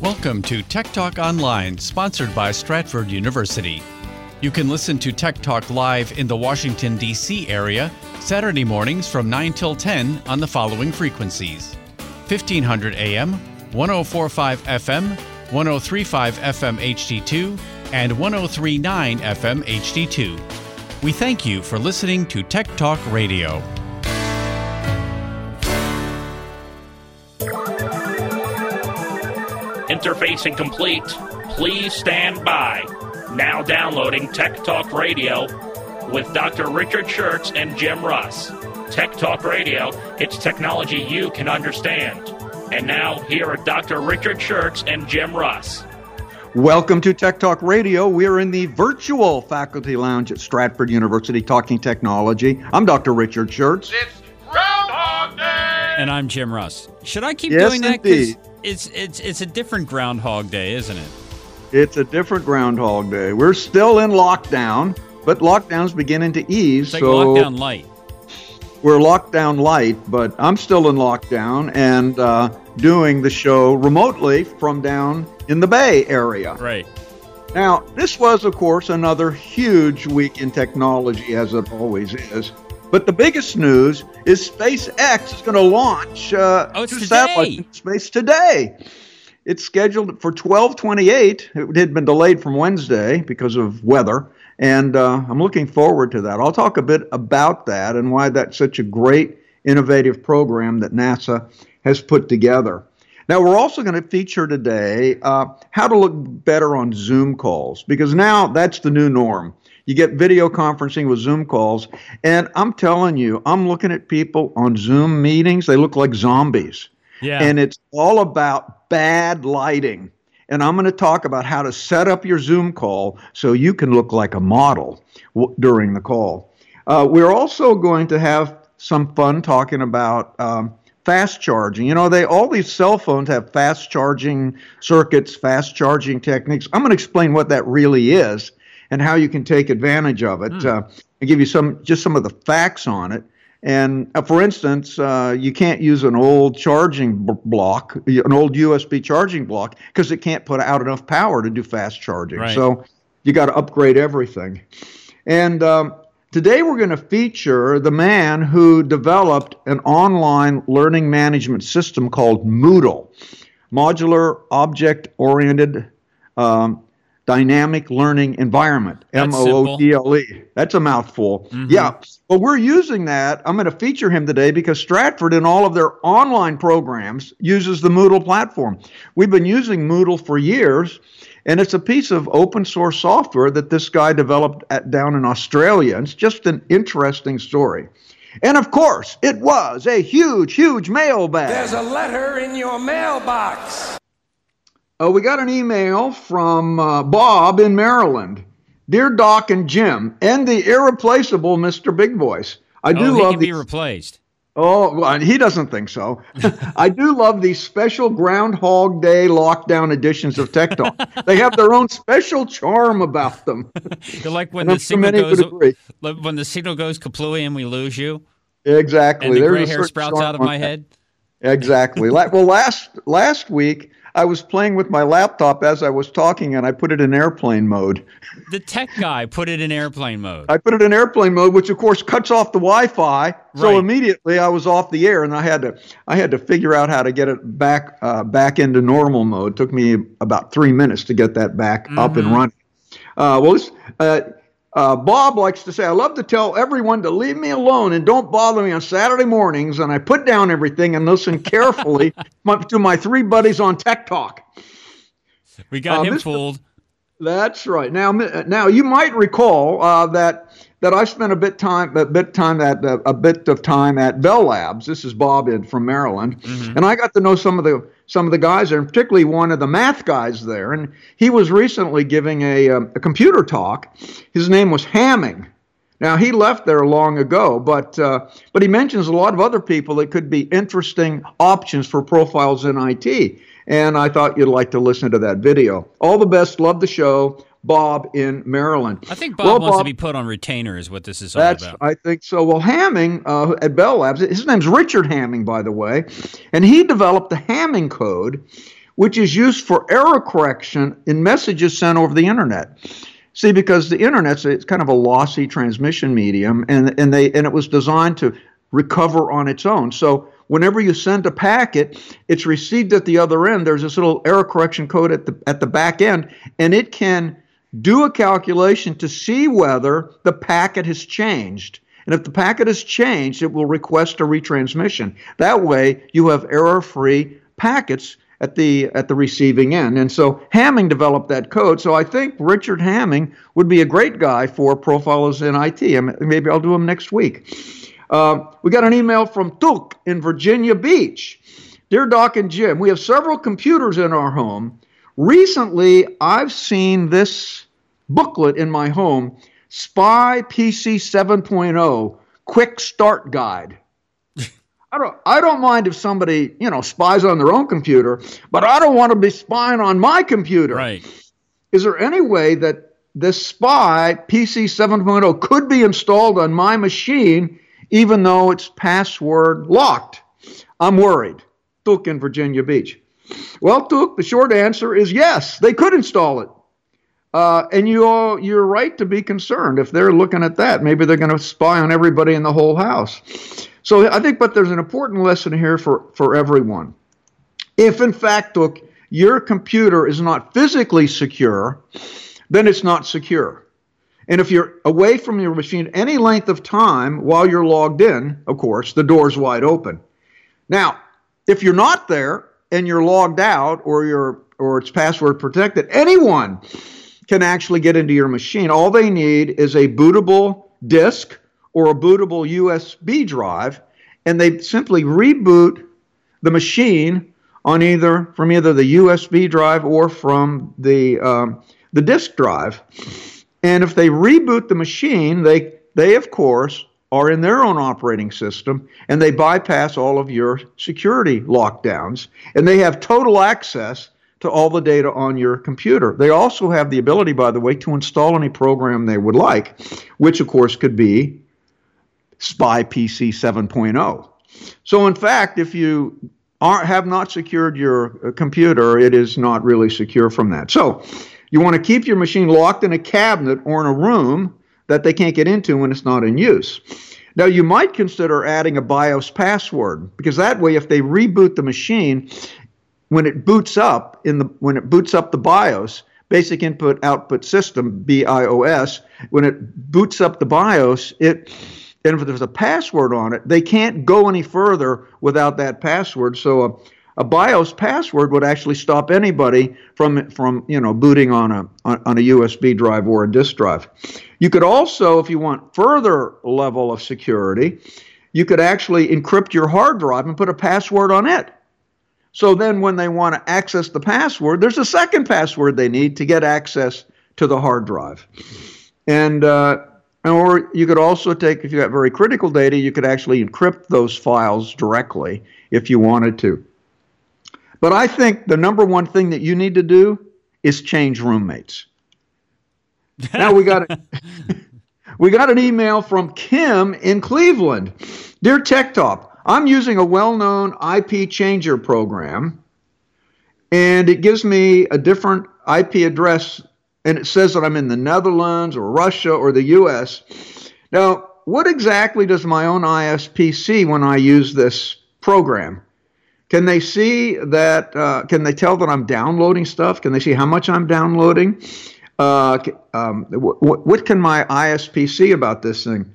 Welcome to Tech Talk Online, sponsored by Stratford University. You can listen to Tech Talk live in the Washington, D.C. area Saturday mornings from 9 till 10 on the following frequencies 1500 AM, 1045 FM, 1035 FM HD2, and 1039 FM HD2. We thank you for listening to Tech Talk Radio. Interfacing complete. Please stand by. Now downloading Tech Talk Radio with Dr. Richard Shurtz and Jim Russ. Tech Talk Radio, it's technology you can understand. And now, here are Dr. Richard Shurtz and Jim Russ. Welcome to Tech Talk Radio. We're in the virtual faculty lounge at Stratford University talking technology. I'm Dr. Richard Shurtz. It's Groundhog Day! And I'm Jim Russ. Should I keep Yes, doing that? indeed. It's it's it's a different Groundhog Day, isn't it? It's a different Groundhog Day. We're still in lockdown, but lockdown's beginning to ease. It's like so lockdown light. we're lockdown light, but I'm still in lockdown and uh, doing the show remotely from down in the Bay Area. Right. Now, this was, of course, another huge week in technology, as it always is. But the biggest news is SpaceX is going to launch uh, Oh, two satellites into space today. It's scheduled for 1228. It had been delayed from Wednesday because of weather, and uh, I'm looking forward to that. I'll talk a bit about that and why that's such a great, innovative program that NASA has put together. Now, we're also going to feature today uh, how to look better on Zoom calls because now that's the new norm. You get video conferencing with Zoom calls, and I'm telling you, I'm looking at people on Zoom meetings, they look like zombies. Yeah. And it's all about bad lighting. And I'm going to talk about how to set up your Zoom call so you can look like a model w- during the call. Uh, we're also going to have some fun talking about um, fast charging. You know, they all these cell phones have fast charging circuits, fast charging techniques. I'm going to explain what that really is and how you can take advantage of it. Uh, I give you some just some of the facts on it. And uh, for instance, uh, you can't use an old charging b- block, an old USB charging block, because it can't put out enough power to do fast charging. Right. So you got to upgrade everything. And um, today we're going to feature the man who developed an online learning management system called Moodle, Modular Object Oriented um, Dynamic Learning Environment, M That's O O D L E. That's a mouthful. Mm-hmm. Yeah. Well, we're using that. I'm going to feature him today because Stratford, in all of their online programs, uses the Moodle platform. We've been using Moodle for years, and it's a piece of open source software that this guy developed at, down in Australia. It's just an interesting story. And of course, it was a huge, huge mailbag. There's a letter in your mailbox. Uh, we got an email from uh, Bob in Maryland. Dear Doc and Jim, and the irreplaceable Mr. Big Voice. I do oh, he love can be replaced. oh, well, he doesn't think so. I do love these special Groundhog Day lockdown editions of Tech Talk. they have their own special charm about them. You're like when the signal goes when the signal goes kaplooey and we lose you, Exactly. and the There's gray hair sprouts out of my head. Exactly. Well, last last week I was playing with my laptop as I was talking, and I put it in airplane mode. The tech guy put it in airplane mode. I put it in airplane mode, which of course cuts off the Wi-Fi. So immediately I was off the air, and I had to I had to figure out how to get it back uh, back into normal mode. It took me about three minutes to get that back up Mm-hmm. and running. Uh, well, this, uh, uh, Bob likes to say, I love to tell everyone to leave me alone and don't bother me on Saturday mornings. And I put down everything and listen carefully my- to my three buddies on Tech Talk. we got uh, him Mr. fooled. That's right. Now, now you might recall uh, that that I spent a bit time a bit time at uh, a bit of time at Bell Labs. This is Bob in from Maryland, and I got to know some of the some of the guys there, and particularly one of the math guys there. And he was recently giving a um, a computer talk. His name was Hamming. Now he left there long ago, but uh, but he mentions a lot of other people that could be interesting options for profiles in IT. And I thought you'd like to listen to that video. All the best. Love the show. Bob in Maryland. I think Bob Well, wants to be put on retainer, is what this is all That's about. I think so. Well, Hamming uh, at Bell Labs, his name's Richard Hamming, by the way, and he developed the Hamming code, which is used for error correction in messages sent over the internet. See, because the internet's it's kind of a lossy transmission medium, and and they and it was designed to recover on its own. So whenever you send a packet, it's received at the other end. There's this little error correction code at the at the back end, and it can do a calculation to see whether the packet has changed. And if the packet has changed, it will request a retransmission. That way, you have error-free packets at the at the receiving end. And so Hamming developed that code. So I think Richard Hamming would be a great guy for Profiles in IT. Maybe I'll do him next week. Uh, we got an email from Tuk in Virginia Beach. Dear Doc and Jim, we have several computers in our home. Recently, I've seen this booklet in my home, Spy PC 7.0 Quick Start Guide. I don't I don't mind if somebody, you know, spies on their own computer, but I don't want to be spying on my computer. Right. Is there any way that this spy PC 7.0 could be installed on my machine even though it's password locked? I'm worried. Tuk in Virginia Beach. Well, Tuk, the short answer is yes, they could install it. Uh, and you all, you're right to be concerned if they're looking at that. Maybe they're going to spy on everybody in the whole house. So I think, but there's an important lesson here for, for everyone. If in fact, look, your computer is not physically secure, then it's not secure. And if you're away from your machine any length of time while you're logged in, of course, the door's wide open. Now, if you're not there and you're logged out or you're or it's password protected, anyone can actually get into your machine. All they need is a bootable disk or a bootable USB drive, and they simply reboot the machine on either from either the USB drive or from the um, the disk drive. And if they reboot the machine, they they of course are in their own operating system and they bypass all of your security lockdowns and they have total access to all the data on your computer. They also have the ability, by the way, to install any program they would like, which of course could be Spy PC 7.0. So, in fact, if you are, have not secured your uh, computer, it is not really secure from that. So, you want to keep your machine locked in a cabinet or in a room that they can't get into when it's not in use. Now, you might consider adding a BIOS password because that way, if they reboot the machine, when it boots up in the when it boots up the BIOS, basic input output system BIOS, when it boots up the BIOS, it and if there's a password on it, they can't go any further without that password. So a, a BIOS password would actually stop anybody from from you know booting on a on, a USB drive or a disk drive. You could also, if you want further level of security, you could actually encrypt your hard drive and put a password on it. So then, when they want to access the password, there's a second password they need to get access to the hard drive. And uh, or you could also take, if you got very critical data, you could actually encrypt those files directly if you wanted to. But I think the number one thing that you need to do is change roommates. now we got we got an email from Kim in Cleveland. Dear Tech Talk, I'm using a well-known IP changer program, and it gives me a different IP address and it says that I'm in the Netherlands or Russia or the US. Now, what exactly does my own ISP see when I use this program? Can they see that? Uh, can they tell that I'm downloading stuff? Can they see how much I'm downloading? Uh, um, what, what can my ISP see about this thing?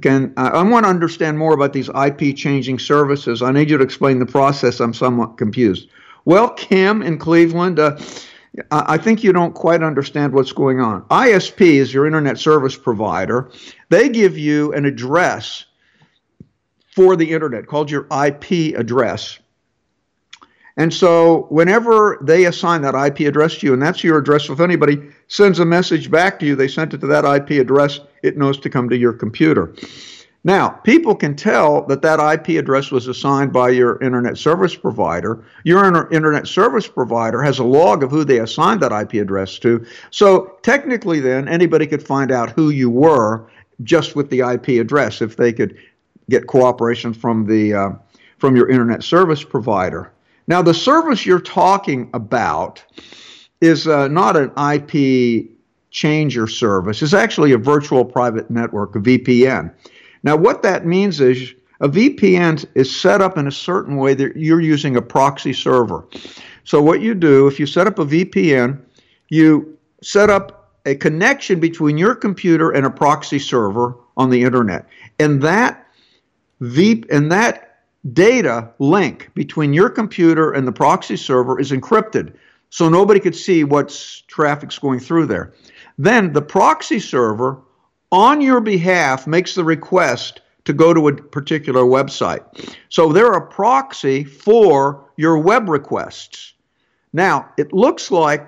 Can I want to understand more about these IP changing services? I need you to explain the process. I'm somewhat confused. Well, Kim in Cleveland, uh, I think you don't quite understand what's going on. ISP is your internet service provider. They give you an address for the internet called your IP address. And so, whenever they assign that IP address to you, and that's your address, if anybody sends a message back to you, they sent it to that IP address, it knows to come to your computer. Now, people can tell that that IP address was assigned by your internet service provider. Your inter- internet service provider has a log of who they assigned that IP address to. So, technically, then, anybody could find out who you were just with the IP address if they could get cooperation from the uh, from your internet service provider. Now, the service you're talking about is uh, not an IP changer service. It's actually a virtual private network, a VPN. Now, what that means is a VPN is set up in a certain way that you're using a proxy server. So, what you do, if you set up a VPN, you set up a connection between your computer and a proxy server on the internet. And that V and that data link between your computer and the proxy server is encrypted. So nobody could see what's traffic's going through there. Then the proxy server on your behalf makes the request to go to a particular website. So they're a proxy for your web requests. Now, it looks like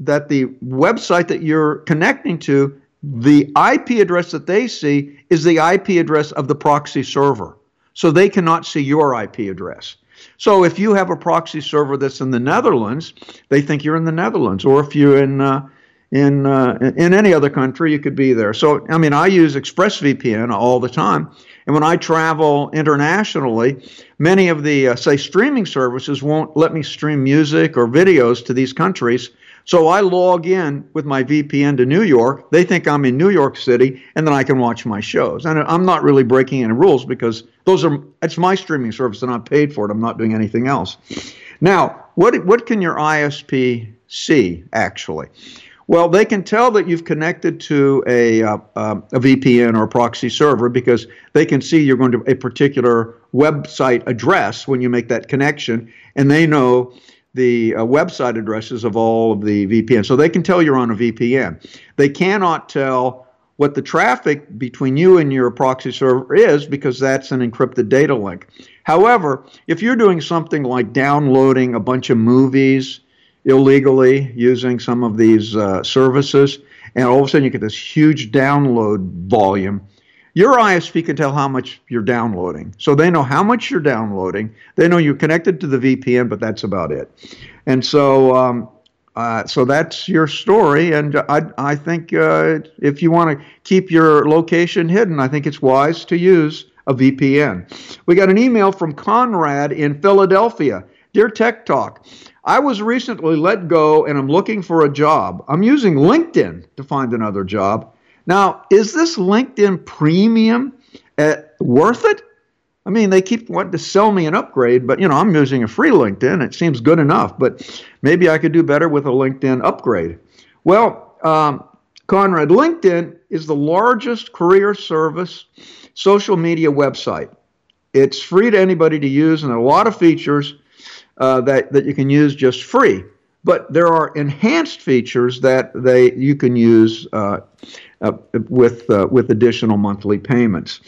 that the website that you're connecting to, the IP address that they see is the IP address of the proxy server. So they cannot see your IP address. So if you have a proxy server that's in the Netherlands, they think you're in the Netherlands. Or if you're in uh, in uh, in any other country, you could be there. So I mean, I use ExpressVPN all the time, and when I travel internationally, many of the uh, say streaming services won't let me stream music or videos to these countries so I log in with my VPN to New York. They think I'm in New York City, and then I can watch my shows. And I'm not really breaking any rules because those are it's my streaming service, and I'm paid for it. I'm not doing anything else. Now, what what can your ISP see actually? Well, they can tell that you've connected to a, uh, uh, a VPN or a proxy server because they can see you're going to a particular website address when you make that connection, and they know the uh, website addresses of all of the VPN. So they can tell you're on a VPN. They cannot tell what the traffic between you and your proxy server is because that's an encrypted data link. However, if you're doing something like downloading a bunch of movies illegally using some of these uh, services, and all of a sudden you get this huge download volume, your ISP can tell how much you're downloading. So they know how much you're downloading. They know you're connected to the VPN, but that's about it. And so, um, uh, so that's your story. And I, I think uh, if you want to keep your location hidden, I think it's wise to use a VPN. We got an email from Conrad in Philadelphia. Dear Tech Talk, I was recently let go and I'm looking for a job. I'm using LinkedIn to find another job. Now, is this LinkedIn premium uh, worth it? I mean, they keep wanting to sell me an upgrade, but you know, I'm using a free LinkedIn. It seems good enough, but maybe I could do better with a LinkedIn upgrade. Well, um, Conrad, LinkedIn is the largest career service social media website. It's free to anybody to use, and a lot of features uh, that that you can use just free. But there are enhanced features that they you can use uh, uh, with uh, with additional monthly payments.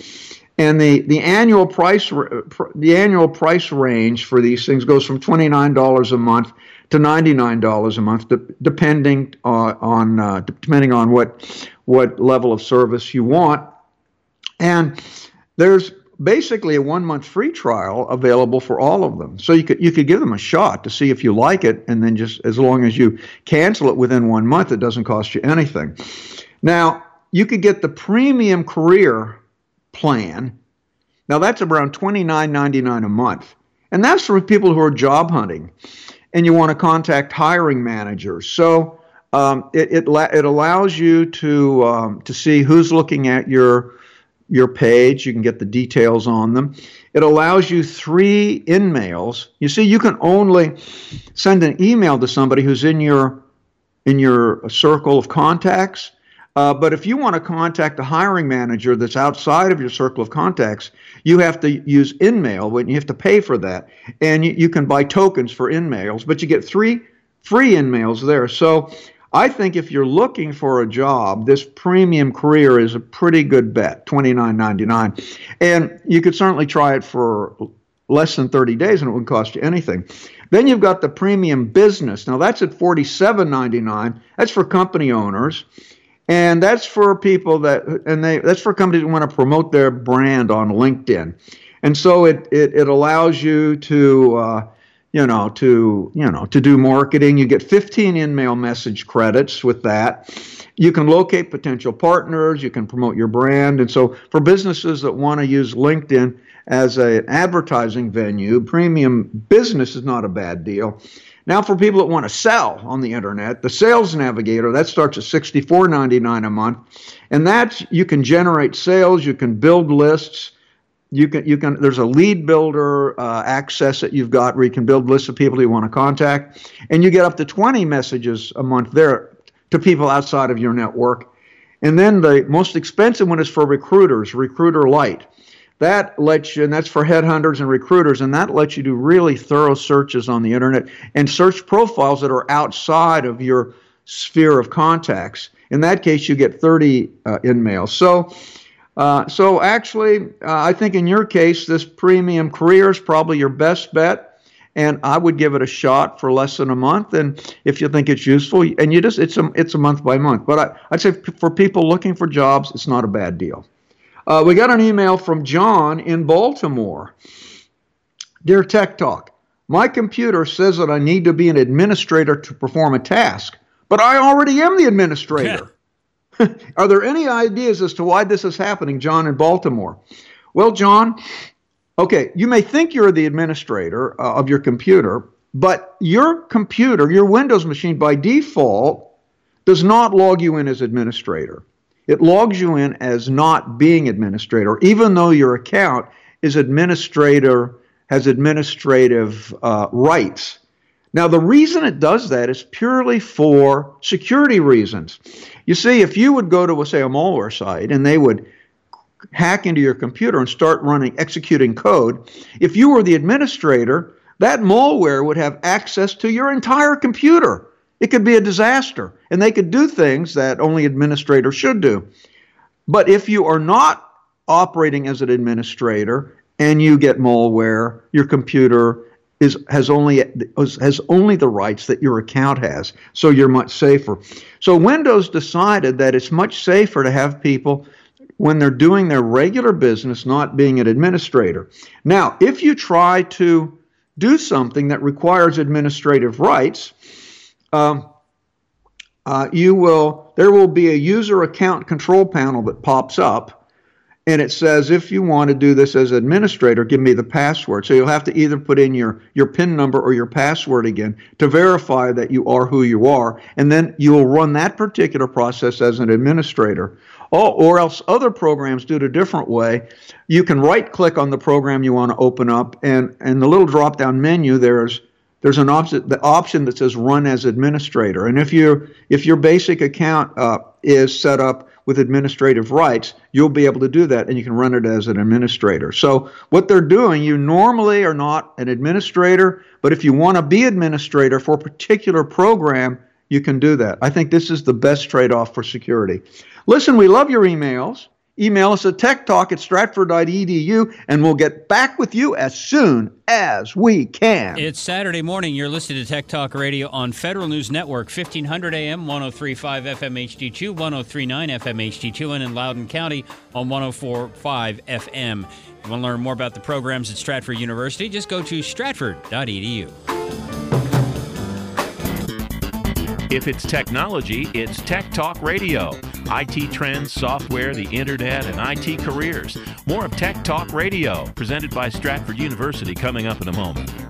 And the, the annual price the annual price range for these things goes from twenty nine dollars a month to ninety nine dollars a month, depending uh, on uh, depending on what what level of service you want. And there's basically a one month free trial available for all of them. So you could you could give them a shot to see if you like it, and then just as long as you cancel it within one month, it doesn't cost you anything. Now, you could get the premium career plan. Now, that's around $29.99 a month. And that's for people who are job hunting and you want to contact hiring managers. So um, it, it, it, allows you to, um, to see who's looking at your, your page. You can get the details on them. It allows you three in mails. You see, you can only send an email to somebody who's in your, in your circle of contacts uh, but if you want to contact a hiring manager that's outside of your circle of contacts, you have to use InMail, but you have to pay for that. And you, you can buy tokens for InMails, but you get three free InMails there. So I think if you're looking for a job, this premium career is a pretty good bet, $29.99. And you could certainly try it for less than 30 days and it wouldn't cost you anything. Then you've got the premium business. Now that's at $47.99. That's for company owners and that's for people that and they that's for companies that want to promote their brand on linkedin and so it it, it allows you to uh, you know to you know to do marketing you get 15 in-mail message credits with that you can locate potential partners you can promote your brand and so for businesses that want to use linkedin as an advertising venue. Premium business is not a bad deal. Now, for people that want to sell on the internet, the Sales Navigator that starts at $64.99 a month, and that's you can generate sales, you can build lists, you can you can there's a lead builder uh, access that you've got where you can build lists of people you want to contact, and you get up to 20 messages a month there to people outside of your network. And then the most expensive one is for recruiters, Recruiter Lite. That lets you, and that's for headhunters and recruiters, and that lets you do really thorough searches on the internet and search profiles that are outside of your sphere of contacts. In that case, you get 30 uh, in mail. So, uh, so actually, uh, I think in your case, this premium career is probably your best bet and I would give it a shot for less than a month. And if you think it's useful, and you just it's a it's a month by month. But I, I'd say for people looking for jobs, it's not a bad deal. Uh, we got an email from John in Baltimore. Dear Tech Talk, my computer says that I need to be an administrator to perform a task, but I already am the administrator. Are there any ideas as to why this is happening, John in Baltimore? Well, John, Okay, you may think you're the administrator uh, of your computer, but your computer, your Windows machine by default, does not log you in as administrator. It logs you in as not being administrator, even though your account is administrator has administrative uh, rights. Now, the reason it does that is purely for security reasons. You see, if you would go to, say, a malware site and they would hack into your computer and start running, executing code, if you were the administrator, that malware would have access to your entire computer. It could be a disaster, and they could do things that only administrators should do. But if you are not operating as an administrator and you get malware, your computer is has only has only the rights that your account has, so you're much safer. So Windows decided that it's much safer to have people when they're doing their regular business, not being an administrator. Now, if you try to do something that requires administrative rights, um, uh, you will there will be a user account control panel that pops up and it says if you want to do this as administrator give me the password so you'll have to either put in your your pin number or your password again to verify that you are who you are and then you will run that particular process as an administrator Oh, or else other programs do it a different way. You can right click on the program you want to open up, and in the little drop down menu, there's there's an option the option that says run as administrator. And if you if your basic account uh, is set up with administrative rights, you'll be able to do that, and you can run it as an administrator. So what they're doing, you normally are not an administrator, but if you want to be administrator for a particular program, you can do that. I think this is the best trade off for security. Listen, we love your emails. Email us at techtalk at stratford.edu and we'll get back with you as soon as we can. It's Saturday morning. You're listening to Tech Talk Radio on Federal News Network, 1500 AM, 1035 FM HD2, 1039 FM HD2, and in Loudoun County on 1045 FM. If you want to learn more about the programs at Stratford University, just go to stratford.edu. If it's technology, it's Tech Talk Radio. IT trends, software, the internet, and IT careers. More of Tech Talk Radio, presented by Stratford University, coming up in a moment.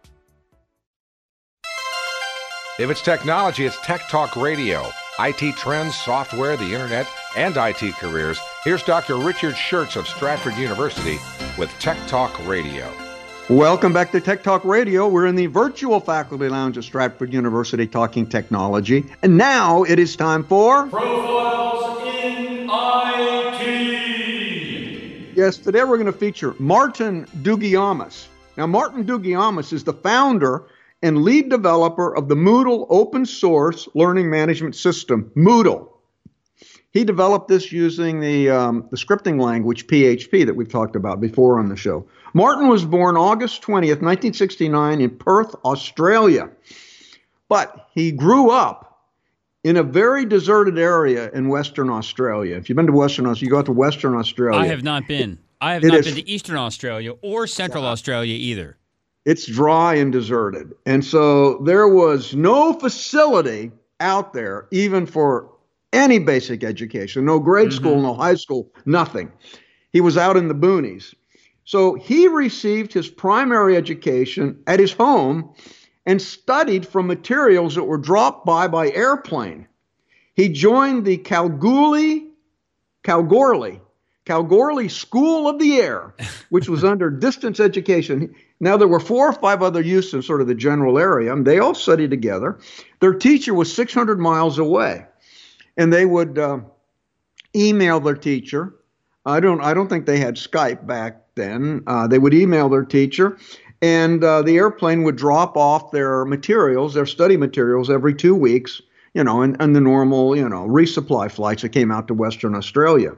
If it's technology, it's Tech Talk Radio. IT trends, software, the internet, and IT careers. Here's Dr. Richard Shurtz of Stratford University with Tech Talk Radio. Welcome back to Tech Talk Radio. We're in the virtual faculty lounge at Stratford University talking technology. And now it is time for Profiles in IT. Yes, today we're going to feature Martin Dougiamas. Now, Martin Dougiamas is the founder and lead developer of the Moodle open source learning management system, Moodle. He developed this using the, um, the scripting language PHP that we've talked about before on the show. Martin was born August 20th, 1969, in Perth, Australia. But he grew up in a very deserted area in Western Australia. If you've been to Western Australia, you go out to Western Australia. I have not been. I have It not is- been to Eastern Australia or Central Australia either. It's dry and deserted. And so there was no facility out there, even for any basic education no grade mm-hmm. school, no high school, nothing. He was out in the boonies. So he received his primary education at his home and studied from materials that were dropped by by airplane. He joined the Kalgoorlie, Kalgoorlie, Kalgoorlie School of the Air, which was under distance education. Now, there were four or five other youths in sort of the general area, and they all studied together. Their teacher was 600 miles away, and they would uh, email their teacher. I don't, I don't think they had Skype back then. Uh, they would email their teacher, and uh, the airplane would drop off their materials, their study materials, every two weeks. You know, and, and the normal, you know, resupply flights that came out to Western Australia.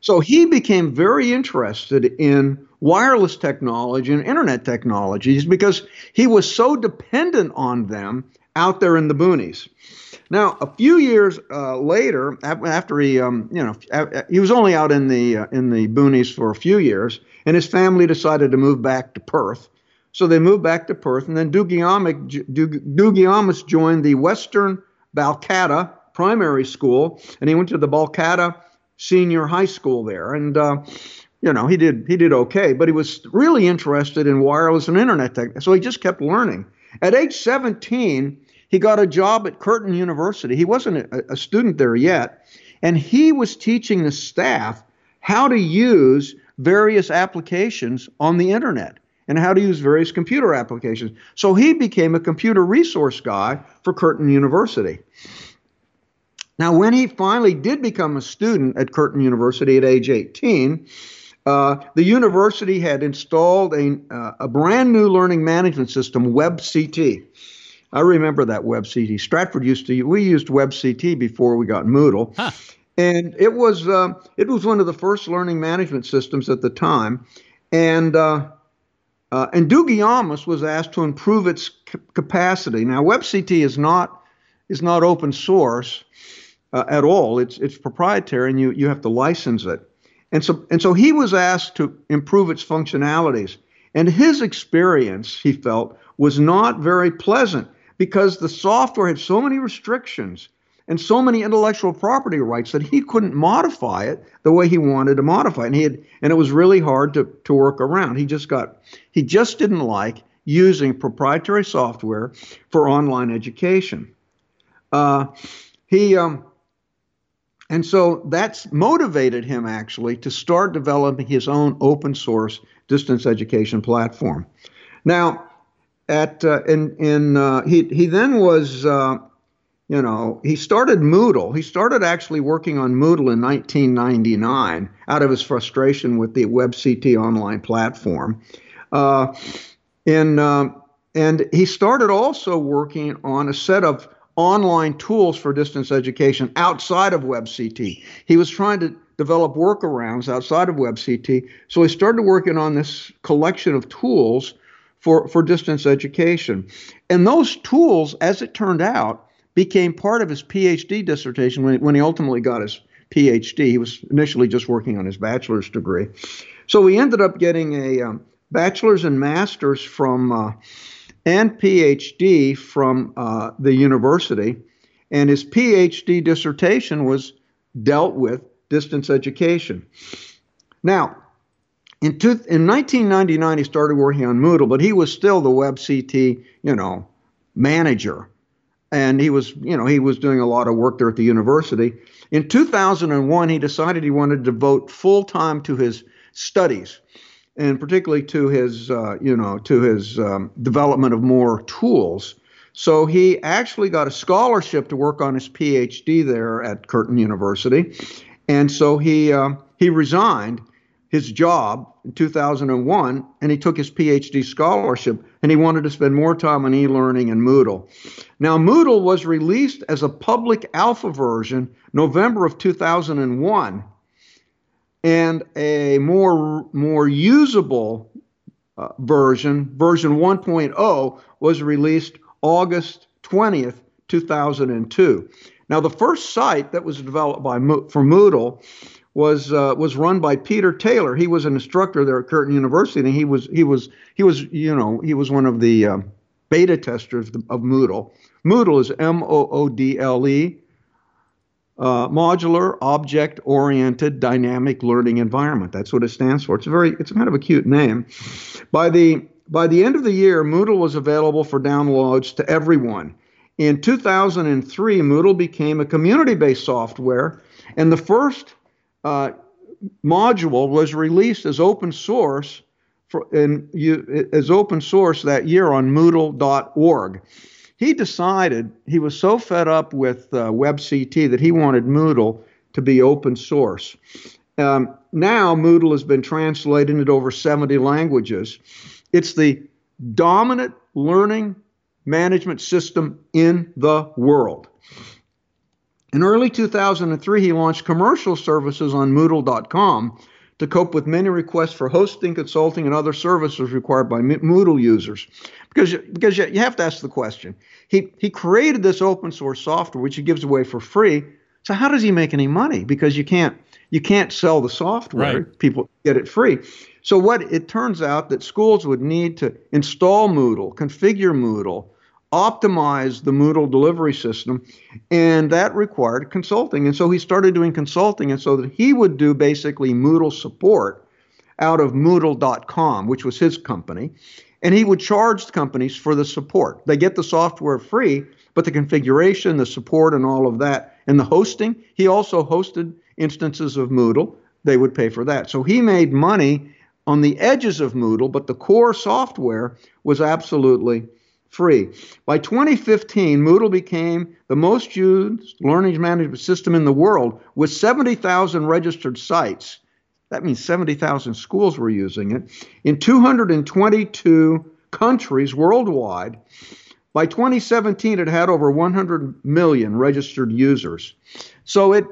So he became very interested in wireless technology and internet technologies because he was so dependent on them out there in the boonies. Now, a few years uh, later, after he, um, you know, he was only out in the uh, in the boonies for a few years, and his family decided to move back to Perth. So they moved back to Perth, and then Dougiamas joined the Western Balcatta Primary School, and he went to the Balcatta Senior High School there, and uh, you know he did he did okay, but he was really interested in wireless and internet tech, so he just kept learning. At age 17, he got a job at Curtin University. He wasn't a, a student there yet, and he was teaching the staff how to use various applications on the internet and how to use various computer applications. So he became a computer resource guy for Curtin University. Now, when he finally did become a student at Curtin University at age 18, uh, the university had installed a, uh, a brand new learning management system, WebCT. I remember that WebCT. Stratford used to we used WebCT before we got Moodle, Huh. and it was uh, it was one of the first learning management systems at the time, and uh, uh, and Dougiamas was asked to improve its c- capacity. Now, WebCT is not is not open source uh, at all. It's it's proprietary, and you you have to license it. And so and so he was asked to improve its functionalities. And his experience, he felt, was not very pleasant because the software had so many restrictions and so many intellectual property rights that he couldn't modify it the way he wanted to modify it. And he had, and it was really hard to, to work around. He just got he just didn't like using proprietary software for online education. Uh, he um, and so that's motivated him actually to start developing his own open source distance education platform. Now, at uh, in in uh, he he then was uh, you know he started Moodle. He started actually working on Moodle in 1999 out of his frustration with the WebCT online platform. Uh, in um, and he started also working on a set of online tools for distance education outside of WebCT. He was trying to develop workarounds outside of WebCT, so he started working on this collection of tools for, for distance education. And those tools, as it turned out, became part of his PhD dissertation when, when he ultimately got his PhD. He was initially just working on his bachelor's degree. So he ended up getting a um, bachelor's and master's from uh, and PhD from uh, the university, and his PhD dissertation was dealt with distance education. Now, in, two, in 1999, he started working on Moodle, but he was still the WebCT, you know, manager. and he was, you know, he was doing a lot of work there at the university. In 2001, he decided he wanted to devote full time to his studies, and particularly to his, uh, you know, to his um, development of more tools. So he actually got a scholarship to work on his PhD there at Curtin University, and so he uh, he resigned his job in 2001 and he took his PhD scholarship and he wanted to spend more time on e-learning and Moodle. Now Moodle was released as a public alpha version November of 2001 and a more more usable uh, version version 1.0 was released August 20th 2002. Now the first site that was developed by for Moodle was uh, was run by Peter Taylor. He was an instructor there at Curtin University, and he was he was he was you know he was one of the uh, beta testers of Moodle. Moodle is M O O D L E, uh, modular object oriented dynamic learning environment. That's what it stands for. It's a very it's kind of a cute name. By the by the end of the year, Moodle was available for downloads to everyone. In 2003, Moodle became a community based software, and the first uh, module was released as open source for, and you, as open source that year on Moodle.org. He decided he was so fed up with uh, WebCT that he wanted Moodle to be open source. Um, now Moodle has been translated into over 70 languages. It's the dominant learning management system in the world. In early 2003, he launched commercial services on Moodle.com to cope with many requests for hosting, consulting, and other services required by Moodle users. Because, because you have to ask the question. He, he created this open source software, which he gives away for free. So how does he make any money? Because you can't you can't sell the software. Right. People get it free. So what it turns out that schools would need to install Moodle, configure Moodle, optimize the Moodle delivery system, and that required consulting. And so he started doing consulting, and so that he would do basically Moodle support out of Moodle.com, which was his company, and he would charge companies for the support. They get the software free, but the configuration, the support, and all of that, and the hosting, he also hosted instances of Moodle. They would pay for that. So he made money on the edges of Moodle, but the core software was absolutely free. By 2015, Moodle became the most used learning management system in the world with 70,000 registered sites. That means 70,000 schools were using it in 222 countries worldwide. By 2017, it had over 100 million registered users. So it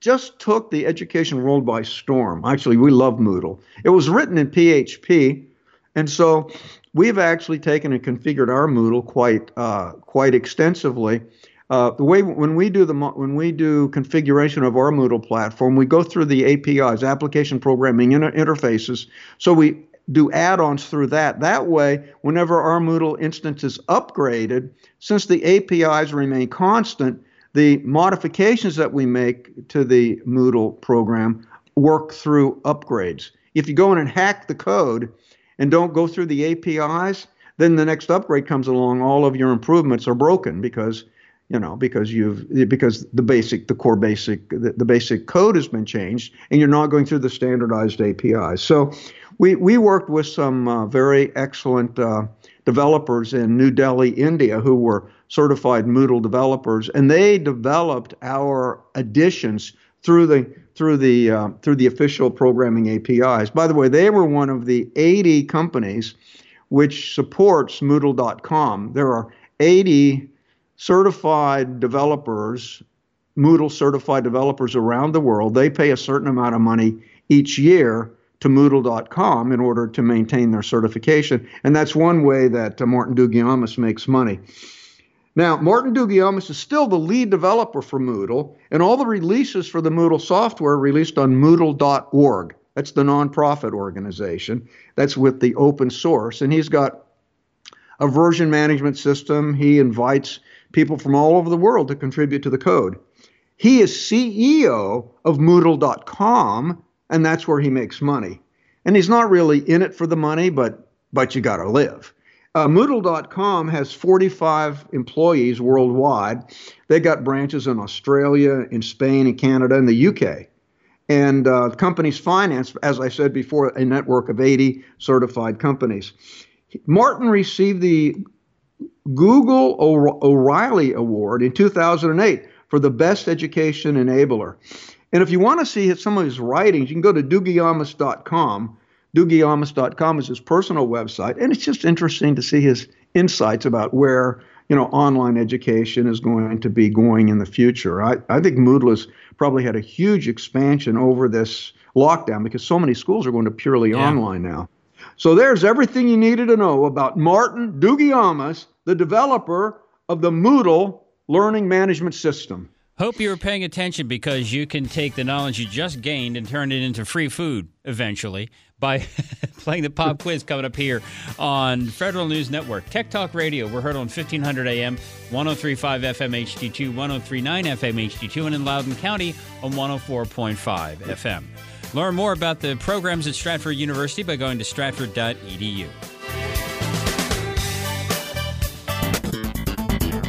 just took the education world by storm. Actually, we love Moodle. It was written in PHP, and so we've actually taken and configured our Moodle quite uh, quite extensively. Uh, the way when we do the when we do configuration of our Moodle platform, we go through the APIs, application programming inter- interfaces. So we do add-ons through that. That way, whenever our Moodle instance is upgraded, since the APIs remain constant, the modifications that we make to the Moodle program work through upgrades. If you go in and hack the code, and don't go through the APIs, then the next upgrade comes along, all of your improvements are broken because you know because you've because the basic the core basic the, the basic code has been changed and you're not going through the standardized APIs. So we we worked with some uh, very excellent uh, developers in New Delhi, India, who were certified Moodle developers, and they developed our additions through the through the uh, through the official programming APIs. By the way, they were one of the 80 companies which supports Moodle.com. There are 80 certified developers, Moodle certified developers around the world. They pay a certain amount of money each year to Moodle.com in order to maintain their certification, and that's one way that uh, Martin Dougiamas makes money. Now, Martin Dougiamas is still the lead developer for Moodle, and all the releases for the Moodle software released on Moodle.org. That's the nonprofit organization. That's with the open source. And he's got a version management system. He invites people from all over the world to contribute to the code. He is CEO of Moodle.com, and that's where he makes money. And he's not really in it for the money, but but you got to live. Uh, Moodle.com has 45 employees worldwide. They got branches in Australia, in Spain, in Canada, and the UK. And uh, the company's financed, as I said before, a network of 80 certified companies. Martin received the Google O'Reilly Award in 2008 for the best education enabler. And if you want to see some of his writings, you can go to dougiamas.com. dougiamas.com is his personal website, and it's just interesting to see his insights about where you know online education is going to be going in the future. I, I think Moodle has probably had a huge expansion over this lockdown because so many schools are going to purely yeah. online now. So there's everything you needed to know about Martin Dougiamas, the developer of the Moodle learning management system. Hope you were paying attention because you can take the knowledge you just gained and turn it into free food eventually by playing the pop quiz coming up here on Federal News Network. Tech Talk Radio, we're heard on 1500 AM, 1035 FM HD2, 1039 FM HD2, and in Loudoun County on 104.5 FM. Learn more about the programs at Stratford University by going to stratford.edu.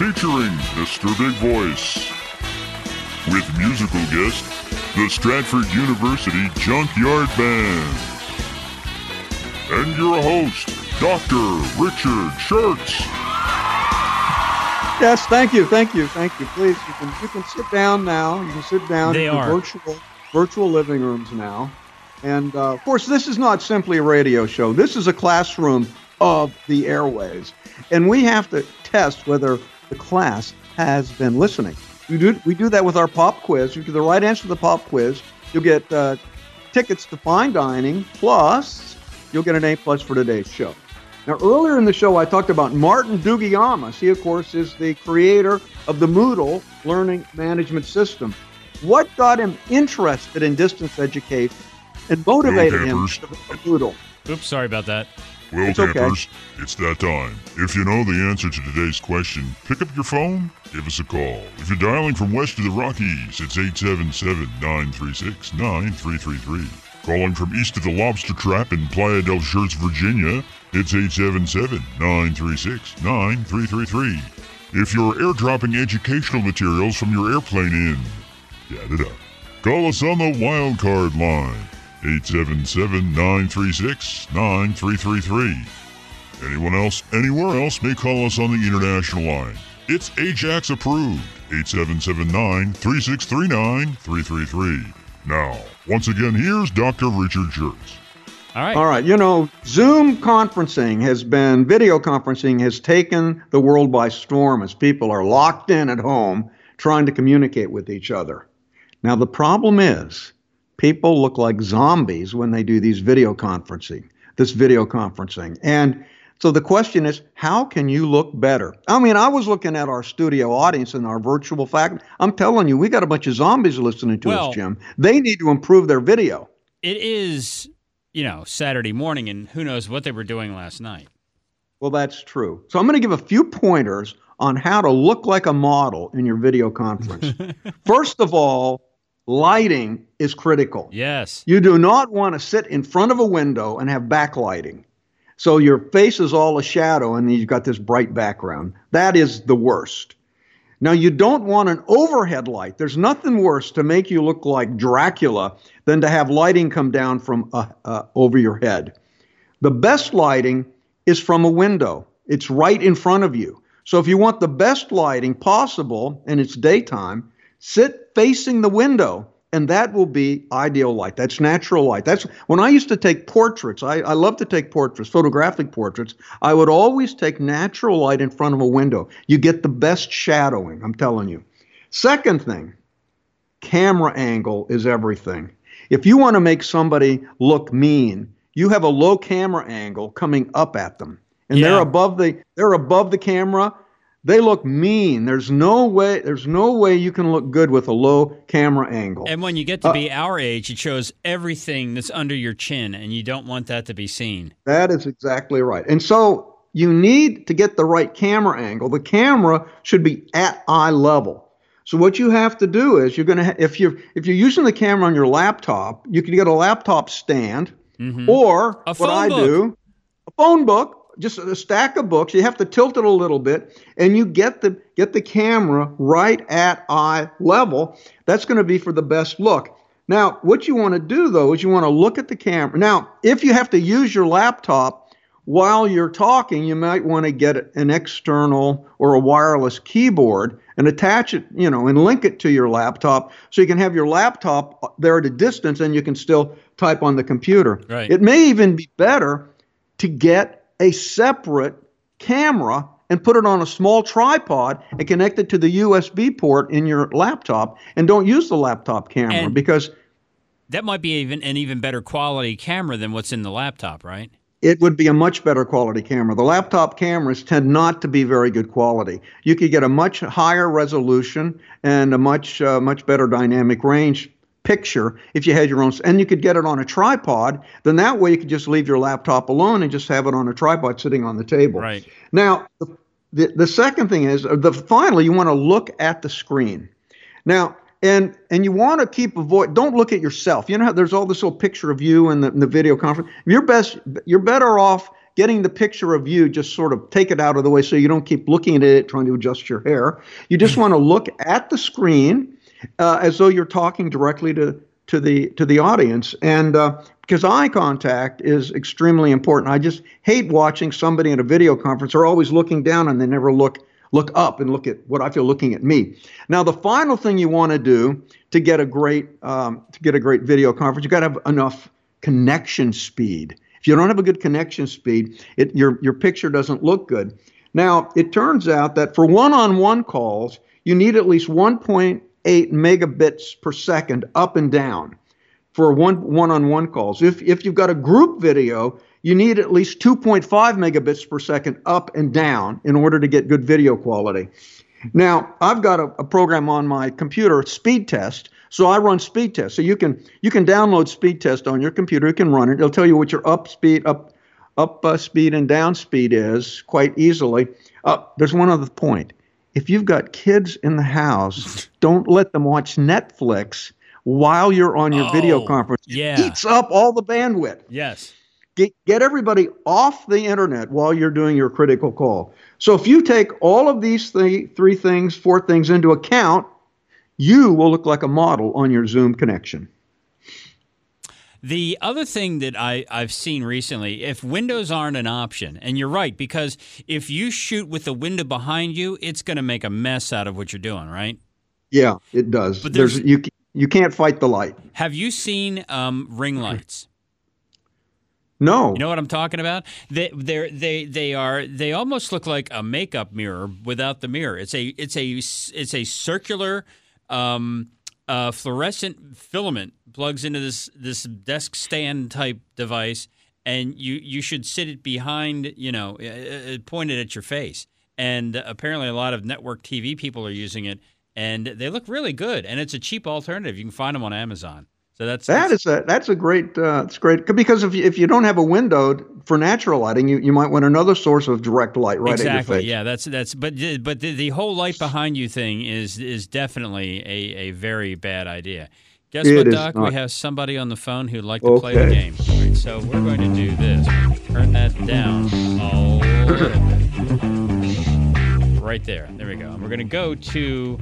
featuring Mr. Big Voice. With musical guest, the Stratford University Junkyard Band. And your host, Dr. Richard Shurtz. Yes, thank you, thank you, thank you. Please, you can you can sit down now. You can sit down they in are. the virtual virtual living rooms now. And uh, of course, this is not simply a radio show. This is a classroom of the airways, and we have to test whether the class has been listening. We do, we do that with our pop quiz. You do the right answer to the pop quiz, you'll get uh, tickets to fine dining, plus you'll get an A plus for today's show. Now, earlier in the show, I talked about Martin Dougiamas. He, of course, is the creator of the Moodle learning management system. What got him interested in distance education and motivated him to Moodle? Oops, sorry about that. Well, It's okay. campers, it's that time. If you know the answer to today's question, pick up your phone, give us a call. If you're dialing from west of the Rockies, it's 877-936-9333. Calling from east of the Lobster Trap in Playa del Shirts, Virginia, it's 877-936-9333. If you're airdropping educational materials from your airplane in, get it up. Call us on the wildcard line. 877-936-9333. Anyone else, anywhere else may call us on the international line. It's Ajax approved. 8779-3639-333. Now, once again, here's Dr. Richard Shurtz. All right. All right. You know, Zoom conferencing has been, video conferencing has taken the world by storm as people are locked in at home trying to communicate with each other. Now, the problem is people look like zombies when they do these video conferencing, this video conferencing. And so the question is, how can you look better? I mean, I was looking at our studio audience and our virtual fact. I'm telling you, we got a bunch of zombies listening to Well- us, Jim. They need to improve their video. It is, you know, Saturday morning, and who knows what they were doing last night. Well, that's true. So I'm going to give a few pointers on how to look like a model in your video conference. First of all, lighting is critical. Yes. You do not want to sit in front of a window and have backlighting. So your face is all a shadow and you've got this bright background. That is the worst. Now, you don't want an overhead light. There's nothing worse to make you look like Dracula than to have lighting come down from uh, uh, over your head. The best lighting is from a window, it's right in front of you. So, if you want the best lighting possible and it's daytime, sit facing the window and that will be ideal light. That's natural light. That's when I used to take portraits. I, I love to take portraits, photographic portraits. I would always take natural light in front of a window. You get the best shadowing, I'm telling you. Second thing, camera angle is everything. If you want to make somebody look mean, you have a low camera angle coming up at them. And Yeah. they're above the they're above the camera. They look mean. There's no way there's no way you can look good with a low camera angle. And when you get to uh, be our age, it shows everything that's under your chin, and you don't want that to be seen. That is exactly right. And so you need to get the right camera angle. The camera should be at eye level. So what you have to do is you're going to ha- if you're if you're using the camera on your laptop, you can get a laptop stand mm-hmm. or A what I book. do, a phone book, just a stack of books. You have to tilt it a little bit and you get the get the camera right at eye level. That's going to be for the best look. Now, what you want to do though is you want to look at the camera. Now, if you have to use your laptop while you're talking, you might want to get an external or a wireless keyboard and attach it, you know, and link it to your laptop so you can have your laptop there at a distance and you can still type on the computer. Right. It may even be better to get a separate camera and put it on a small tripod and connect it to the USB port in your laptop and don't use the laptop camera And- because That might be even an even better quality camera than what's in the laptop, right? it would be a much better quality camera. The laptop cameras tend not to be very good quality. You could get a much higher resolution and a much uh, much better dynamic range picture if you had your own and you could get it on a tripod then that way you could just leave your laptop alone and just have it on a tripod sitting on the table Right. now the, the, second thing is uh, the finally you want to look at the screen now, and and you want to keep avoid. Don't look at yourself. You know how there's all this little picture of you in the, in the video conference. You're best. You're better off getting the picture of you. Just sort of take it out of the way so you don't keep looking at it, trying to adjust your hair. You just want to look at the screen uh, as though you're talking directly to to the to the audience. And uh, because eye contact is extremely important. I just hate watching somebody in a video conference. They're always looking down and they never look look up and look at what i feel looking at me. Now the final thing you want to do to get a great um, to get a great video conference you got to have enough connection speed. If you don't have a good connection speed it your your picture doesn't look good. Now it turns out that for one-on-one calls you need at least 1.8 megabits per second up and down for one one-on-one calls. If if you've got a group video, you need at least 2.5 megabits per second up and down in order to get good video quality. Now, I've got a, a program on my computer, Speed Test. So I run Speed Test. So you can you can download Speed Test on your computer. You can run it. It'll tell you what your up speed, up up uh, speed, and down speed is quite easily. Uh, there's one other point. If you've got kids in the house, don't let them watch Netflix while you're on your video Oh, conference. It yeah. eats up all the bandwidth Yes. get, get everybody off the internet while you're doing your critical call. So if you take all of these th- three things, four things into account, you will look like a model on your Zoom connection. The other thing that I, I've seen recently, if windows aren't an option, and you're right, because if you shoot with the window behind you, it's going to make a mess out of what you're doing, right? Yeah, it does. But there's, there's- you you can't fight the light. Have you seen um, ring lights? No. You know what I'm talking about? They they they they are they almost look like a makeup mirror without the mirror. It's a it's a it's a circular um, uh, fluorescent filament plugs into this this desk stand type device, and you you should sit it behind, you know, uh, uh, pointed at your face. And apparently, a lot of network TV people are using it, and they look really good. And it's a cheap alternative. You can find them on Amazon. So that's that is a that's a great uh, it's great because if you, if you don't have a window for natural lighting, you, you might want another source of direct light right exactly. at your face. Yeah, that's that's but but the, the whole light behind you thing is is definitely a, a very bad idea. Guess It what, Doc? not. We have somebody on the phone who'd like to play the game. All right, so we're going to do this. Turn that down a little bit. Right there. There we go. And we're going to go to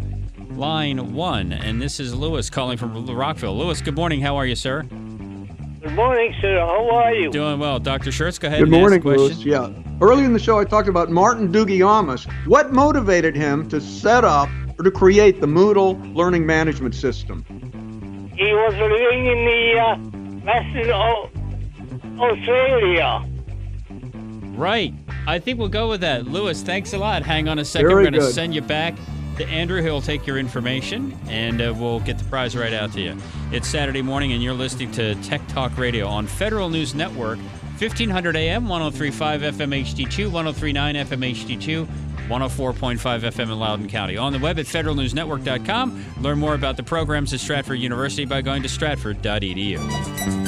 line one, and this is Lewis calling from Rockville. Lewis, good morning. How are you, sir? Good morning, sir. How are you? Doing well. Dr. Shurtz, go ahead Good and morning, ask the Lewis. Yeah. Early in the show, I talked about Martin Dougiamas. What motivated him to set up or to create the Moodle learning management system? He was living in the uh, Western o- Australia. Right. I think we'll go with that. Lewis, thanks a lot. Hang on a second. Very We're going to send you back to Andrew. He'll take your information and uh, we'll get the prize right out to you. It's Saturday morning and you're listening to Tech Talk Radio on Federal News Network, 1500 AM, 1035 FM HD2, 1039 FM HD2. 104.5 FM in Loudoun County. On the web at federalnewsnetwork.com. Learn more about the programs at Stratford University by going to stratford.edu.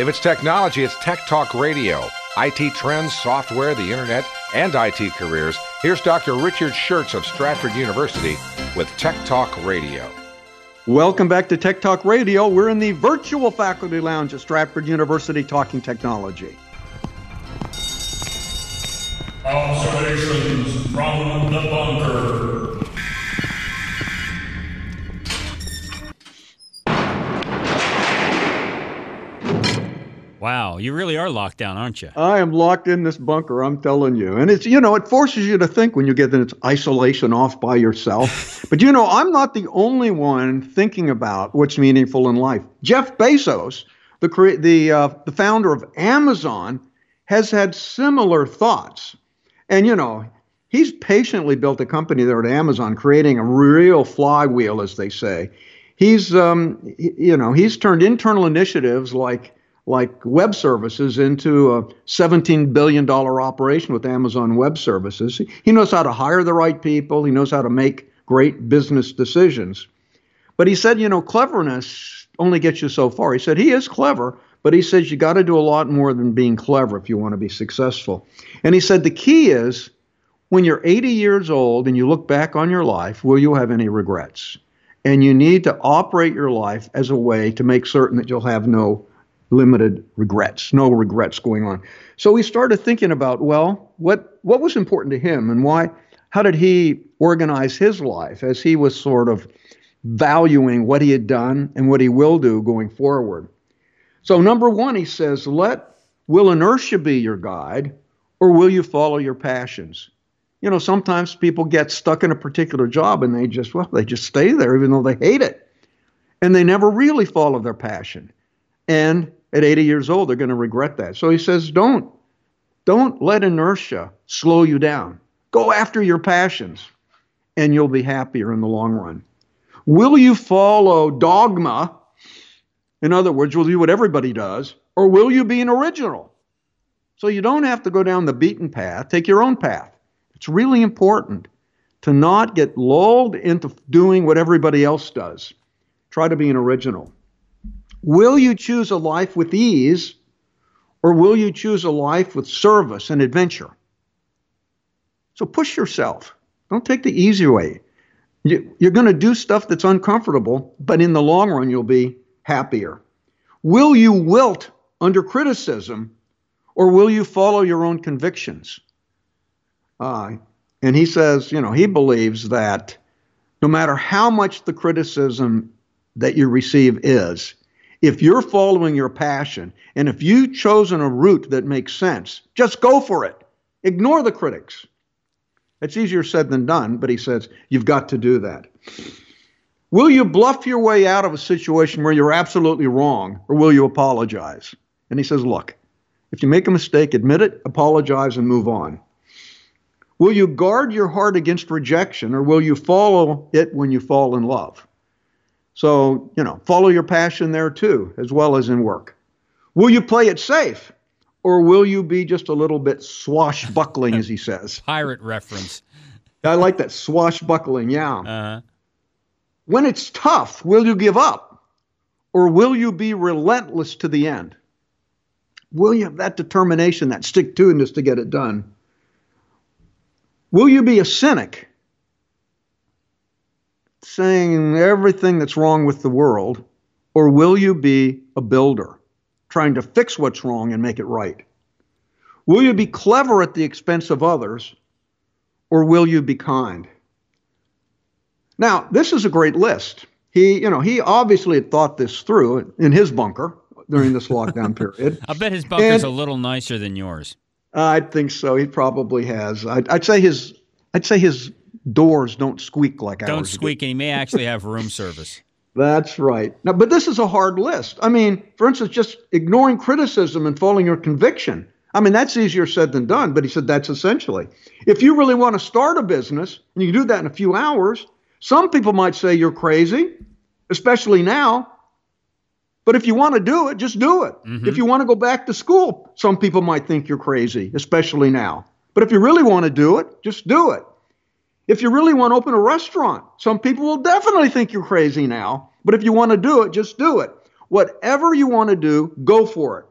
If it's technology, it's Tech Talk Radio. IT trends, software, the internet, and IT careers. Here's Dr. Richard Shurtz of Stratford University with Tech Talk Radio. Welcome back to Tech Talk Radio. We're in the virtual faculty lounge at Stratford University talking technology. Observations from the bunker. Wow, you really are locked down, aren't you? I am locked in this bunker, I'm telling you. And it's, you know, it forces you to think when you get in its isolation off by yourself. but, you know, I'm not the only one thinking about what's meaningful in life. Jeff Bezos, the, crea- the, uh, the founder of Amazon, has had similar thoughts. And, you know, he's patiently built a company there at Amazon, creating a real flywheel, as they say. He's, um, he- you know, he's turned internal initiatives like like web services into a $17 billion operation with Amazon Web Services. He knows how to hire the right people, he knows how to make great business decisions. But he said, you know, cleverness only gets you so far. He said he is clever, but he says you got to do a lot more than being clever if you want to be successful. And he said the key is when you're 80 years old and you look back on your life, will you have any regrets? And you need to operate your life as a way to make certain that you'll have no limited regrets, no regrets going on. So we started thinking about, well, what what was important to him and why how did he organize his life as he was sort of valuing what he had done and what he will do going forward. So number 1 he says, let will inertia be your guide or will you follow your passions? You know, sometimes people get stuck in a particular job and they just well, they just stay there even though they hate it. And they never really follow their passion. And at 80 years old, they're going to regret that. So he says, don't Don't let inertia slow you down. Go after your passions, and you'll be happier in the long run. Will you follow dogma? In other words, will you do what everybody does, or will you be an original? So you don't have to go down the beaten path, take your own path. It's really important to not get lulled into doing what everybody else does. Try to be an original. Will you choose a life with ease, or will you choose a life with service and adventure? So push yourself. Don't take the easy way. You, are going to do stuff that's uncomfortable, but in the long run, you'll be happier. Will you wilt under criticism, or will you follow your own convictions? Uh, and he says, you know, he believes that no matter how much the criticism that you receive is, if you're following your passion and if you've chosen a route that makes sense, just go for it. Ignore the critics. It's easier said than done, but he says you've got to do that. Will you bluff your way out of a situation where you're absolutely wrong, or will you apologize? And he says, look, if you make a mistake, admit it, apologize, and move on. Will you guard your heart against rejection, or will you follow it when you fall in love? So, you know, follow your passion there too, as well as in work. Will you play it safe? Or will you be just a little bit swashbuckling, as he says? Pirate reference. I like that swashbuckling, yeah. Uh-huh. When it's tough, will you give up? Or will you be relentless to the end? Will you have that determination, that stick to itiveness to get it done? Will you be a cynic saying everything that's wrong with the world, or will you be a builder, trying to fix what's wrong and make it right? Will you be clever at the expense of others, or will you be kind? Now, this is a great list. He, you know, he obviously had thought this through in his bunker during this lockdown period. I bet his bunker's and, a little nicer than yours. I think so. He probably has. I'd, I'd say his, I'd say his doors don't squeak like don't ours. Don't squeak, do. and he may actually have room service. That's right. Now, but this is a hard list. I mean, for instance, just ignoring criticism and following your conviction. I mean, that's easier said than done, but he said that's essentially. If you really want to start a business, and you can do that in a few hours, some people might say you're crazy, especially now. But if you want to do it, just do it. Mm-hmm. If you want to go back to school, some people might think you're crazy, especially now. But if you really want to do it, just do it. If you really want to open a restaurant, some people will definitely think you're crazy now. But if you want to do it, just do it. Whatever you want to do, go for it.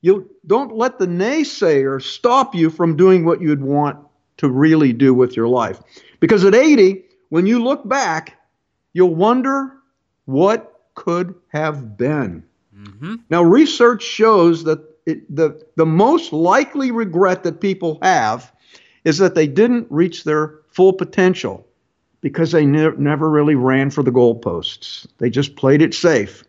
You don't let the naysayer stop you from doing what you'd want to really do with your life. Because at 80, when you look back, you'll wonder what could have been. Mm-hmm. Now, research shows that it, the, the most likely regret that people have is that they didn't reach their full potential because they ne- never really ran for the goalposts. They just played it safe.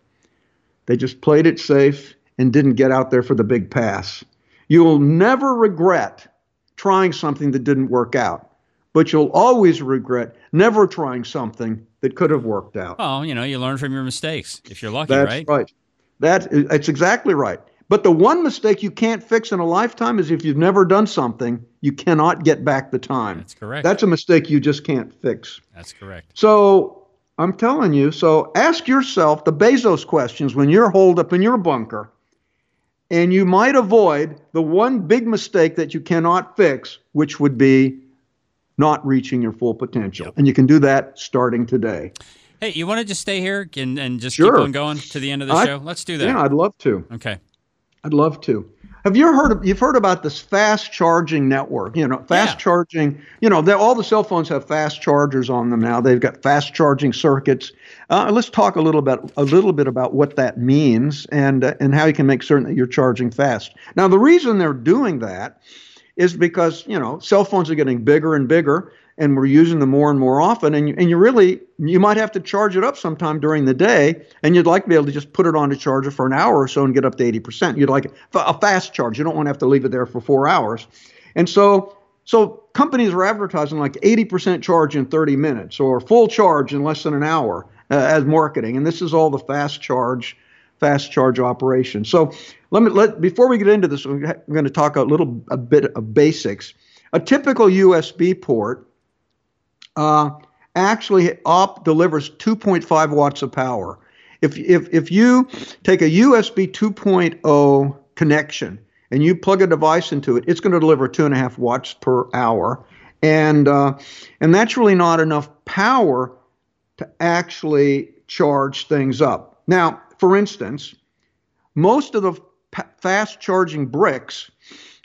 They just played it safe and didn't get out there for the big pass. You'll never regret trying something that didn't work out, but you'll always regret never trying something that could have worked out. Oh, you know, you learn from your mistakes if you're lucky, That's right? That's right. That that's exactly right. But the one mistake you can't fix in a lifetime is if you've never done something, you cannot get back the time. That's correct. That's a mistake you just can't fix. That's correct. So I'm telling you, so ask yourself the Bezos questions when you're holed up in your bunker, and you might avoid the one big mistake that you cannot fix, which would be not reaching your full potential. Yep. And you can do that starting today. Hey, you want to just stay here and, and just sure. keep on going to the end of the I, show? Let's do that. Yeah, I'd love to. Okay. I'd love to. Have you heard? Of, you've heard about this fast charging network? You know, fast yeah. charging. You know, all the cell phones have fast chargers on them now. They've got fast charging circuits. Uh, let's talk a little bit a little bit about what that means and uh, and how you can make certain that you're charging fast. Now, the reason they're doing that is because you know cell phones are getting bigger and bigger, and we're using them more and more often and you, and you really you might have to charge it up sometime during the day and you'd like to be able to just put it on a charger for an hour or so and get up to 80% you'd like a fast charge you don't want to have to leave it there for four hours and so so companies are advertising like 80% charge in 30 minutes or full charge in less than an hour uh, as marketing and this is all the fast charge fast charge operation. So let me let before we get into this, i'm going to talk a little a bit of basics. A typical USB port uh, actually op delivers 2.5 watts of power. If if if you take a USB 2.0 connection and you plug a device into it, it's going to deliver two and a half watts per hour, and uh, and that's really not enough power to actually charge things up. Now, for instance, most of the p- fast charging bricks,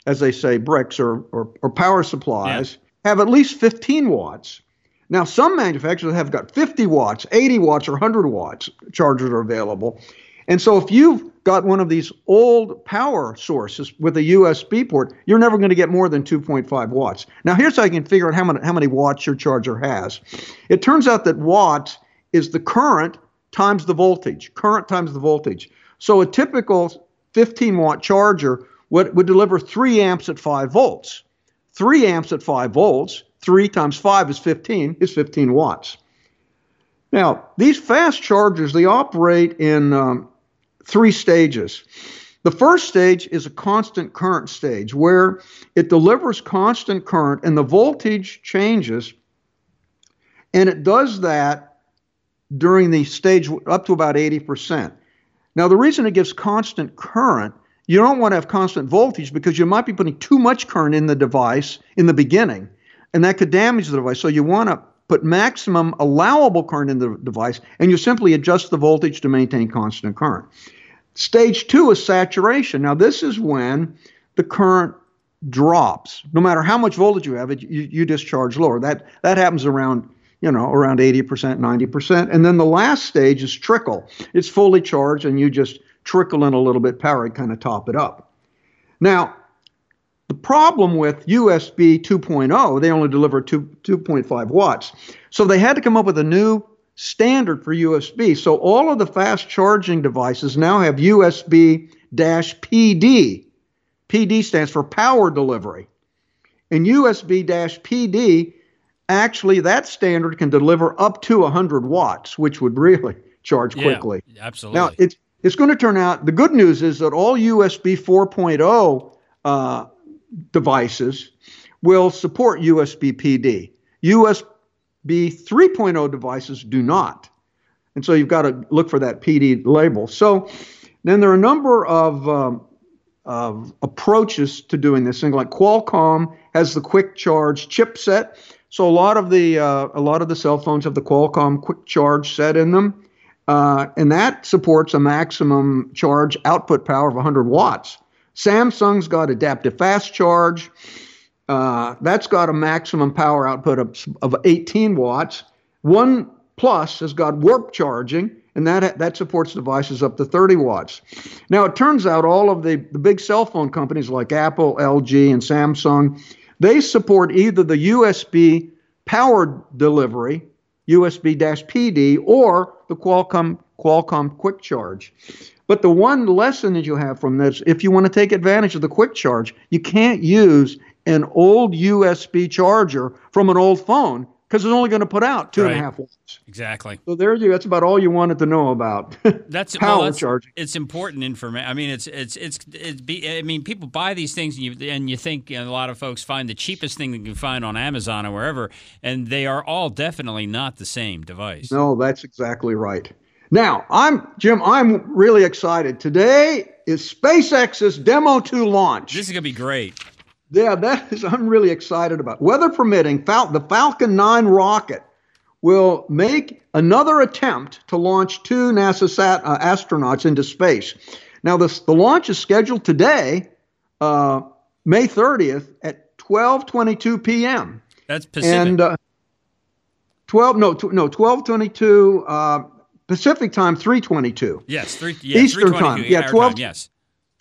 as they say, bricks or, or, or power supplies, yeah. have at least 15 watts. Now, some manufacturers have got 50 watts, 80 watts, or 100 watts chargers are available. And so, if you've got one of these old power sources with a USB port, you're never going to get more than 2.5 watts. Now, here's how you can figure out how many, how many watts your charger has. It turns out that watts is the current times the voltage, current times the voltage. So, a typical 15 watt charger would, would deliver 3 amps at 5 volts. 3 amps at 5 volts 3 times 5 is 15, is 15 watts. Now, these fast chargers, they operate in um, three stages. The first stage is a constant current stage where it delivers constant current and the voltage changes. And it does that during the stage up to about 80%. Now, the reason it gives constant current, you don't want to have constant voltage because you might be putting too much current in the device in the beginning and that could damage the device. So you want to put maximum allowable current in the device, and you simply adjust the voltage to maintain constant current. Stage two is saturation. Now, this is when the current drops. No matter how much voltage you have, it, you, you discharge lower. That that happens around you know around 80%, 90%. And then the last stage is trickle. It's fully charged, and you just trickle in a little bit power to kind of top it up. Now, the problem with USB 2.0, they only deliver 2, 2.5 watts. So they had to come up with a new standard for USB. So all of the fast charging devices now have USB PD. PD stands for power delivery. And USB PD, actually, that standard can deliver up to 100 watts, which would really charge quickly. Yeah, absolutely. Now, it's, it's going to turn out, the good news is that all USB 4.0 uh, devices will support USB PD. USB 3.0 devices do not. And so you've got to look for that PD label. So then there are a number of, um, of approaches to doing this thing. Like Qualcomm has the quick charge chipset. So a lot of the uh, a lot of the cell phones have the Qualcomm quick charge set in them, uh, and that supports a maximum charge output power of 100 watts. Samsung's got adaptive fast charge. Uh, that's got a maximum power output of, of 18 watts. One Plus has got warp charging, and that that supports devices up to 30 watts. Now it turns out all of the, the big cell phone companies like Apple, LG, and Samsung, they support either the USB power delivery, USB-PD, or the Qualcomm Qualcomm Quick Charge. But the one lesson that you have from this, if you want to take advantage of the quick charge, you can't use an old USB charger from an old phone because it's only going to put out two right. and a half watts. Exactly. So there you. That's about all you wanted to know about. That's power well, that's, charging. It's important information. I mean, it's it's it's it's. Be, I mean, people buy these things and you and you think you know, a lot of folks find the cheapest thing they can find on Amazon or wherever, and they are all definitely not the same device. No, that's exactly right. Now, I'm Jim. I'm really excited. Today is SpaceX's Demo 2 launch. This is gonna be great. Yeah, that is. I'm really excited about. Weather permitting, Fal- the Falcon 9 rocket will make another attempt to launch two NASA sat- uh, astronauts into space. Now, this, the launch is scheduled today, uh, May 30th at 12:22 p.m. That's Pacific. And uh, 12 no no 12:22 uh, Pacific time, 322. Yes, three, yeah, Eastern time. Yeah, 12, time, yes.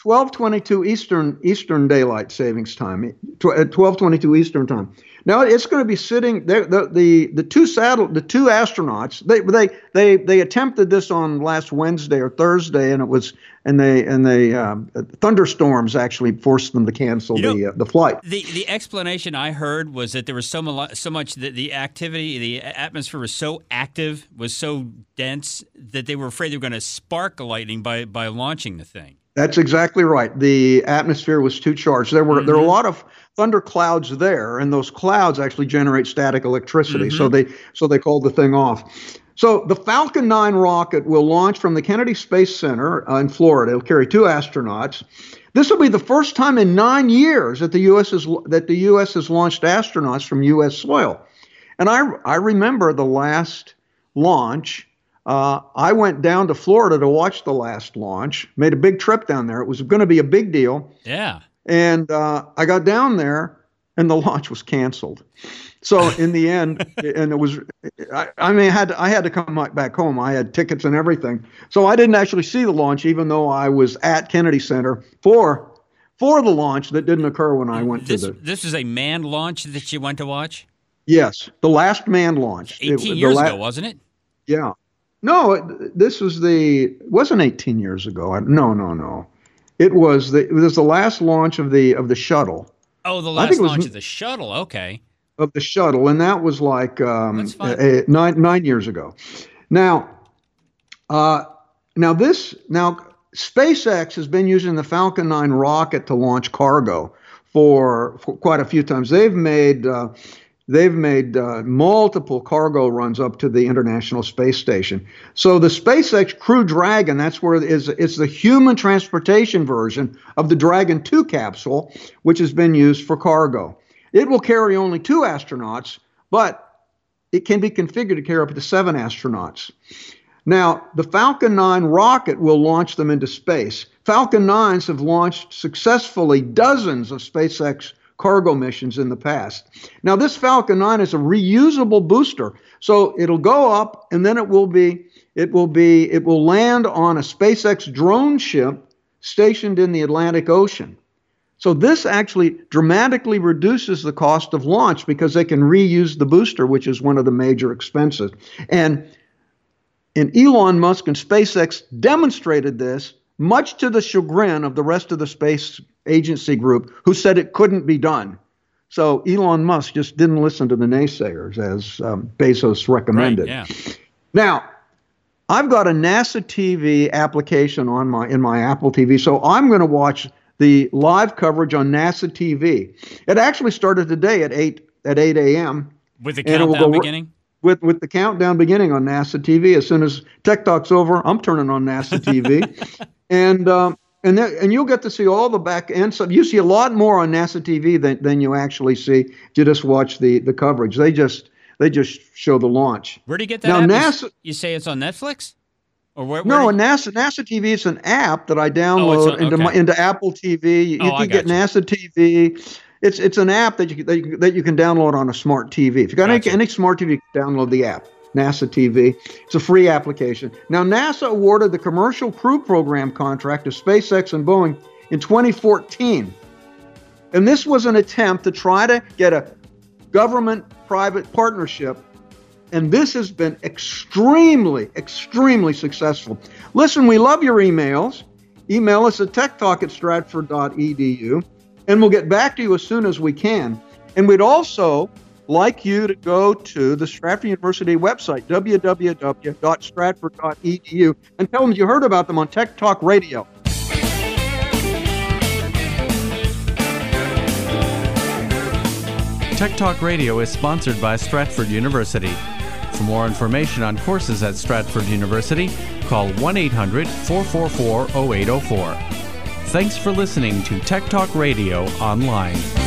1222 Eastern Eastern Daylight Savings Time, at 1222 uh, Eastern Time. Now it's going to be sitting there. The, the the two saddle the two astronauts they they they they attempted this on last Wednesday or Thursday, and it was and they and they um, thunderstorms actually forced them to cancel You know, the uh, the flight. The the explanation I heard was that there was so much so much that the activity, the atmosphere was so active, was so dense that they were afraid they were going to spark lightning by by launching the thing. That's exactly right. The atmosphere was too charged. There were there were a lot of thunder clouds there, and those clouds actually generate static electricity. So they so they called the thing off. So the Falcon 9 rocket will launch from the Kennedy Space Center uh, in Florida. It'll carry two astronauts. This will be the first time in nine years that the U.S. has that the U.S. has launched astronauts from U.S. soil. And I I remember the last launch. Uh, I went down to Florida to watch the last launch. Made a big trip down there. It was going to be a big deal. Yeah. And uh, I got down there, and the launch was canceled. So in the end, and it was, I, I mean, I had to, I had to come back home. I had tickets and everything, so I didn't actually see the launch, even though I was at Kennedy Center for for the launch that didn't occur when I went This to the. this is a manned launch that you went to watch. Yes, the last man launch. Eighteen the years la- ago, wasn't it? Yeah. No, this was the it wasn't 18 years ago. No, no, no. It was the it was the last launch of the of the shuttle Oh, the last it was launch of the shuttle. Okay. of the shuttle, and that was like um, uh, uh, nine nine years ago. Now, uh, now this now SpaceX has been using the Falcon 9 rocket to launch cargo for, for quite a few times. They've made uh, they've made uh, multiple cargo runs up to the International Space Station. So the SpaceX Crew Dragon, that's where it is. It's the human transportation version of the Dragon 2 capsule, which has been used for cargo. It will carry only two astronauts, but it can be configured to carry up to seven astronauts. Now, the Falcon 9 rocket will launch them into space. Falcon 9s have launched successfully dozens of SpaceX cargo missions in the past. Now, this Falcon 9 is a reusable booster, so it'll go up and then it will be it will be it will land on a SpaceX drone ship stationed in the Atlantic Ocean. So this actually dramatically reduces the cost of launch because they can reuse the booster, which is one of the major expenses. And and Elon Musk and SpaceX demonstrated this, much to the chagrin of the rest of the space agency group, who said it couldn't be done. So Elon Musk just didn't listen to the naysayers, as um, Bezos recommended. Yeah. Now, I've got a NASA TV application on my in my Apple TV, so I'm going to watch the live coverage on NASA TV. It actually started today at eight at eight a.m. With the And it will countdown beginning. with with the countdown beginning on NASA TV. As soon as Tech Talk's over, I'm turning on NASA TV, and um, and then, and you'll get to see all the back end stuff. You see a lot more on NASA TV than, than you actually see if you just watch the the coverage. They just they just show the launch. Where do you get that? Now, app? You NASA- You say it's on Netflix, or where? where No, you- NASA NASA TV is an app that I oh, download on- into my, into Apple TV. You, Oh, can get gotcha. NASA TV. It's it's an app that you can- that you, that you can download on a smart TV. If you got Gotcha. any, any smart TV, you can download the app. NASA TV. It's a free application. Now, NASA awarded the Commercial Crew Program contract to SpaceX and Boeing in 2014. And this was an attempt to try to get a government private partnership. And this has been extremely, extremely successful. Listen, we love your emails. Email us at techtalk at stratford.edu, and we'll get back to you as soon as we can. And we'd also like you to go to the Stratford University website, www.stratford.edu, and tell them you heard about them on Tech Talk Radio. Tech Talk Radio is sponsored by Stratford University. For more information on courses at Stratford University, call 1 800 444 0804. Thanks for listening to Tech Talk Radio online.